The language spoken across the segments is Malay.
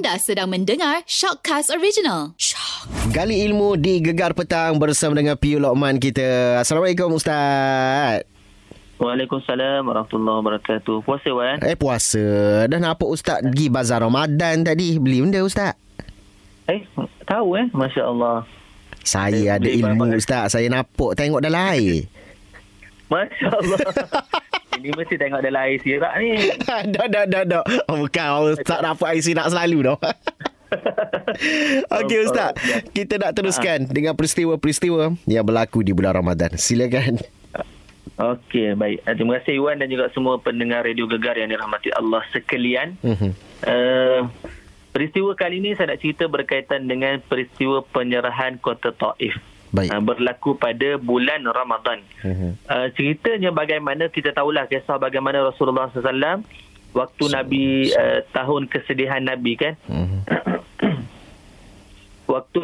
Anda sedang mendengar Shockcast Original. Shock. Gali ilmu di Gegar Petang bersama dengan Piu Lokman kita. Assalamualaikum Ustaz. Waalaikumsalam warahmatullahi wabarakatuh. Puasa Wan? Eh puasa. Dah nampak Ustaz pergi bazar Ramadan tadi. Beli benda Ustaz? Eh, tahu eh? Masya Allah. Saya Eh, ada ilmu barang- Ustaz. Saya nampak tengok dalam air. Masya Allah. Ini mesti tengok dalam air sirak ni. dah, dah, dah, dah. Oh, bukan Ustaz dapat air sinak selalu dah. Okey Ustaz, kita nak teruskan dengan peristiwa-peristiwa yang berlaku di bulan Ramadan. Silakan. Okey, baik. Eh, Terima kasih Iwan dan juga semua pendengar Radio Gegar yang dirahmati Allah sekalian. Mhm. Uh, peristiwa kali ini saya nak cerita berkaitan dengan peristiwa penyerahan kota Taif. Baik. Uh, berlaku pada bulan Ramadan. Mhm. Uh, ceritanya bagaimana kita tahulah kisah bagaimana Rasulullah SAW waktu Nabi uh, tahun kesedihan Nabi kan Mhm. waktu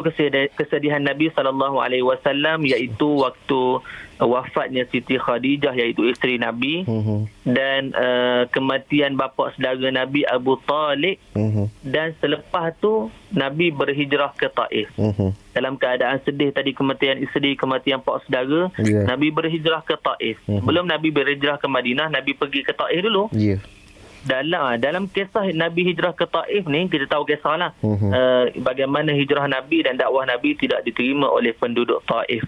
kesedihan, Nabi sallallahu alaihi wasallam iaitu waktu uh, wafatnya Siti Khadijah iaitu isteri Nabi Mhm. dan uh, kematian bapa saudara Nabi Abu Talib Mhm. dan selepas tu Nabi berhijrah ke Taif Mhm. dalam keadaan sedih tadi kematian isteri kematian pak saudara Ya. Nabi berhijrah ke Taif Mhm. sebelum Nabi berhijrah ke Madinah Nabi pergi ke Taif dulu Ya. Dalam dalam kisah Nabi hijrah ke Taif ni kita tahu kisah lah Mhm. uh, bagaimana hijrah Nabi dan dakwah Nabi tidak diterima oleh penduduk Taif.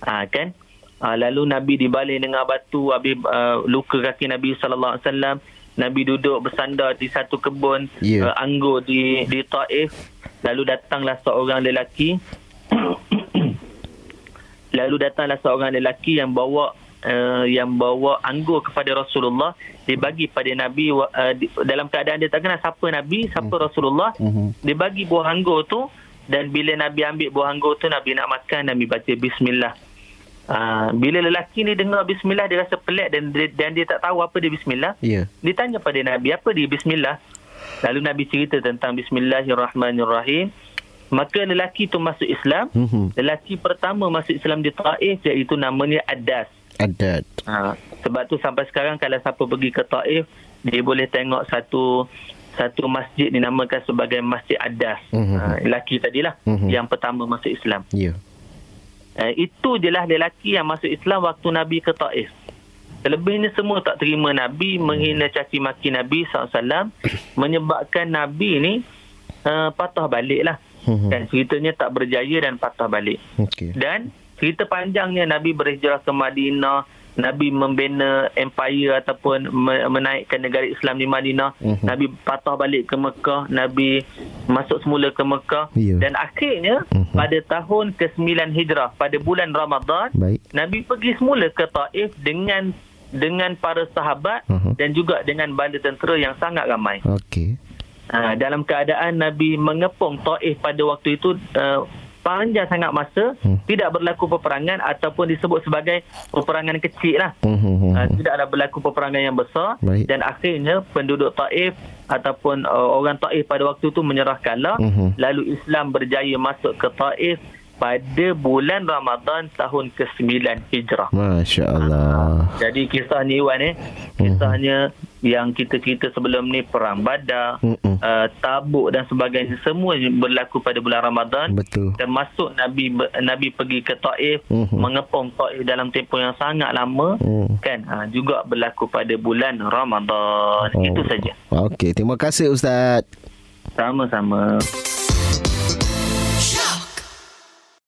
Ha, kan? Ha, lalu Nabi dibaling dengan batu habis uh, luka kaki Nabi sallallahu alaihi wasallam. Nabi duduk bersandar di satu kebun Ya. uh, anggur di di Taif. Lalu datanglah seorang lelaki. Lalu datanglah seorang lelaki yang bawa uh, yang bawa anggur kepada Rasulullah dibagi pada Nabi uh, di, dalam keadaan dia tak kenal siapa Nabi siapa Rasulullah Mhm. dia bagi buah anggur tu dan bila Nabi ambil buah anggur tu Nabi nak makan Nabi baca bismillah uh, bila lelaki ni dengar bismillah dia rasa pelik dan dia, dan dia tak tahu apa dia bismillah Ya. dia tanya pada Nabi apa dia bismillah lalu Nabi cerita tentang bismillahirrahmanirrahim maka lelaki tu masuk Islam Mhm. lelaki pertama masuk Islam di Taif iaitu namanya Adas Adat. Ha, sebab tu sampai sekarang kalau siapa pergi ke Taif, dia boleh tengok satu satu masjid dinamakan sebagai Masjid Adas. Mhm. Ha, lelaki tadilah Mhm. yang pertama masuk Islam. Ya. Uh, itu jelah lelaki yang masuk Islam waktu Nabi ke Taif. Selebihnya semua tak terima Nabi, menghina caci maki Nabi SAW, menyebabkan Nabi ni uh, patah balik lah. Mhm. Dan ceritanya tak berjaya dan patah balik. Okey. Dan cerita panjangnya Nabi berhijrah ke Madinah, Nabi membina empire ataupun me- menaikkan negara Islam di Madinah, Mhm. Nabi patah balik ke Mekah, Nabi masuk semula ke Mekah Ya. dan akhirnya Mhm. pada tahun ke-9 Hijrah pada bulan Ramadan, Baik. Nabi pergi semula ke Taif dengan dengan para sahabat Mhm. dan juga dengan bala tentera yang sangat ramai. Okey. Ha, dalam keadaan Nabi mengepung Taif pada waktu itu uh, panjang sangat masa Hmm. tidak berlaku peperangan ataupun disebut sebagai peperangan kecil lah Mhm. uh, tidak ada berlaku peperangan yang besar Baik. dan akhirnya penduduk Taif ataupun uh, orang Taif pada waktu itu menyerah kalah Mhm. lalu Islam berjaya masuk ke Taif pada bulan Ramadan tahun ke-9 Hijrah Masya Allah. jadi kisah ni Iwan eh kisahnya yang kita cerita sebelum ni perang Badar Mm-mm. uh, tabuk dan sebagainya semua berlaku pada bulan Ramadan Betul. termasuk Nabi Nabi pergi ke Taif Mhm. mengepung Taif dalam tempoh yang sangat lama Mm. kan ha, juga berlaku pada bulan Ramadan Oh. itu saja Okey, terima kasih Ustaz. sama-sama